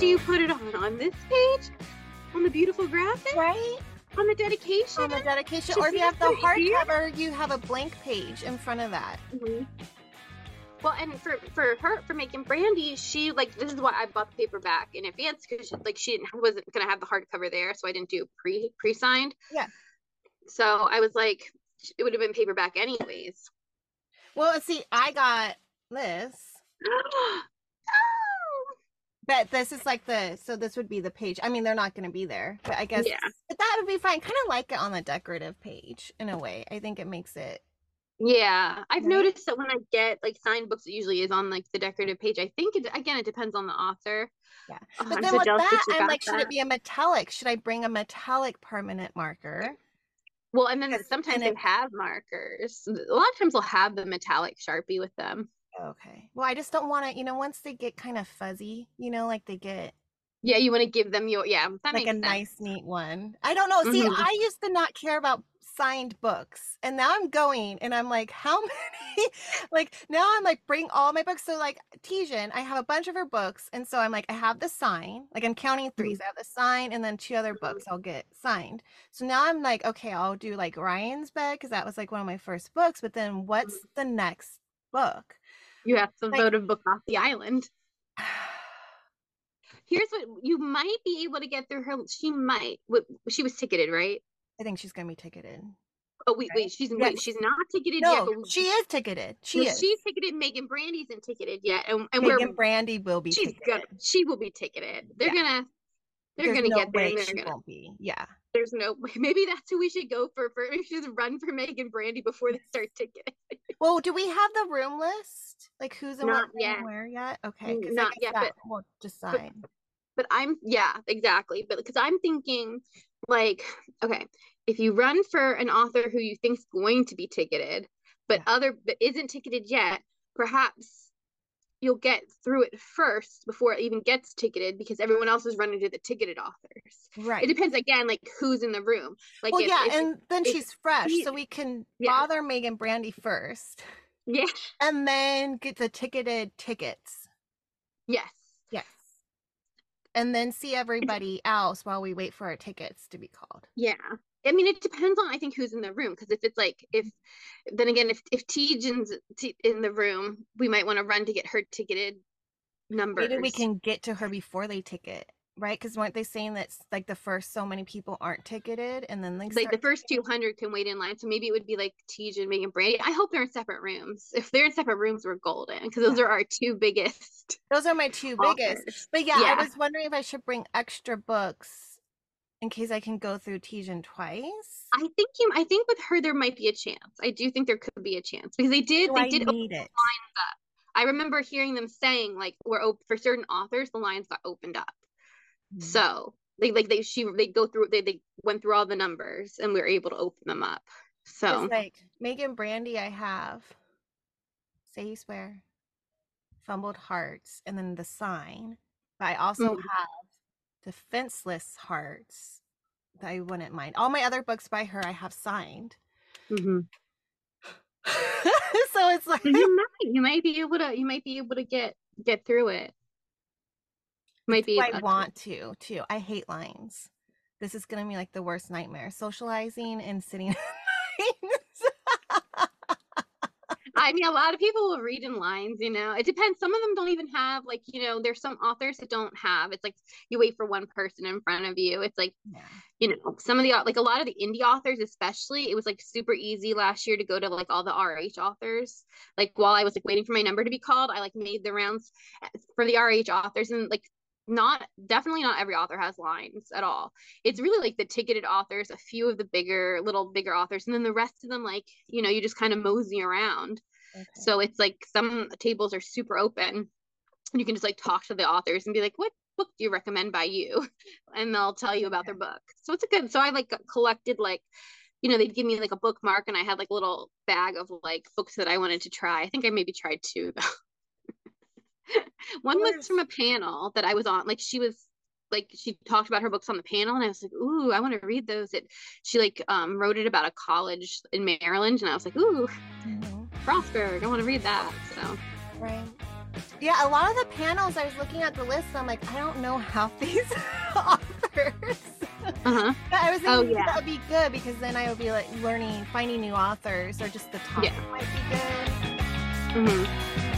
she put it on on this page, on the beautiful graphic, right? On the dedication. On the dedication, or if you have the hardcover, you have a blank page in front of that. Mm-hmm. Well, and for for her for Meagan Brandy, she like this is why I bought the paperback in advance because like she didn't, wasn't gonna have the hardcover there, so I didn't do pre pre signed. Yeah. So I was like, it would have been paperback anyways. Well, see, I got this. But this is like the so this would be the page. I mean, they're not going to be there, but I guess Yeah. but that would be fine. Kind of like it on the decorative page in a way. I think it makes it. Yeah, I've Right. noticed that when I get like signed books, it usually is on like the decorative page. I think it again, it depends on the author. Yeah. Oh, But I'm then so with that, I'm like, should it be a metallic? Should I bring a metallic permanent marker? Well, and then sometimes and they it- have markers. A lot of times they'll have the metallic sharpie with them. Okay. Well, I just don't want to. You know, once they get kind of fuzzy, you know, like they get Yeah, you want to give them your yeah. Like a sense. nice, neat one. I don't know. See, Mhm. I used to not care about signed books, and now I'm going, and I'm like, how many? like now I'm like, bring all my books. So like Tijan, I have a bunch of her books, and so I'm like, I have the sign. Like I'm counting mm-hmm. three. So I have the sign, and then two other books mm-hmm. I'll get signed. So now I'm like, okay, I'll do like Ryan's bed because that was like one of my first books. But then mm-hmm. what's the next book? You have to vote a book off the island. Here's what you might be able to get through her. She might. She was ticketed, right? I think she's gonna be ticketed. Oh wait, wait. She's wait. She's not ticketed yet. No, but she is ticketed. She no, is. She's ticketed. Meagan Brandy's isn't ticketed yet, and, and Meagan Brandy will be she's ticketed. gonna. She will be ticketed. They're Yeah. gonna. They're There's gonna no get there. way They're she gonna. won't be. Yeah. There's no. Maybe that's who we should go for. For we should run for Meagan Brandy before they start ticketing. Well, do we have the room list? Like who's in Not what room yet. where yet? Okay, Mm, not yet, but- we'll decide. But I'm yeah, exactly. But because I'm thinking, like, okay, if you run for an author who you think's going to be ticketed, but Yeah. other but isn't ticketed yet, perhaps you'll get through it first before it even gets ticketed because everyone else is running to the ticketed authors. right. It depends again, like who's in the room. Like, well, if, yeah, if- and then if she's fresh, so we can Yeah. bother Meagan Brandy first, yeah, and then get the ticketed tickets. yes, Yes. And then see everybody else while we wait for our tickets to be called. Yeah. I mean, it depends on I think who's in the room because if it's like if then again if if Tijan's in the room, we might want to run to get her ticketed number. Maybe we can get to her before they ticket, right? Because weren't they saying that like the first so many people aren't ticketed, and then they like the first 200 can wait in line. So maybe it would be like Tijan, Meagan Brandy. I hope they're in separate rooms. If they're in separate rooms, we're golden because those Yeah. are our two biggest Those are my two biggest. But yeah, I was wondering if I should bring extra books in case I can go through Tijan twice. I think you. I think with her there might be a chance. I do think there could be a chance because they did. Do they I did. open it? I remember hearing them saying like we're op- for certain authors the lines got opened up. Mm. So they like they she they go through they they went through all the numbers and we were able to open them up. So like Meagan Brandy, I have say you swear, fumbled hearts, and then the sign. But I also Mhm. have defenseless hearts that I wouldn't mind. All my other books by her, I have signed. mhm. so it's like you might you might be able to you might be able to get get through it. Might be I want to too. I hate lines. This is gonna be like the worst nightmare. Socializing and sitting in lines. I mean, a lot of people will read in lines, you know. It depends. Some of them don't even have like, you know, there's some authors that don't have. It's like you wait for one person in front of you. It's like yeah. you know, some of the like a lot of the indie authors, especially, it was like super easy last year to go to like all the RH authors. Like while I was like waiting for my number to be called, I like made the rounds uh, for the RH authors, and like not definitely not every author has lines at all. It's really like the ticketed authors, a few of the bigger, little bigger authors, and then the rest of them, like you know, you just kind of mosey around. Okay. So it's like some tables are super open, and you can just like talk to the authors and be like, "What book do you recommend by you?" And they'll tell you about their book. So it's a good. So I like collected like, you know, they'd give me like a bookmark, and I had like a little bag of like books that I wanted to try. I think I maybe tried two though. One was from a panel that I was on. Like she was like she talked about her books on the panel and I was like, ooh, I want to read those. It she like um wrote it about a college in Maryland and I was like, ooh, Mhm. Frostburg, I want to read that. So Right. Yeah, a lot of the panels I was looking at the list, I'm like, I don't know half these authors. Uh-huh. But I was Oh, thinking yeah. that would be good because then I would be like learning, finding new authors, or just the topic Yeah. might be good. hmm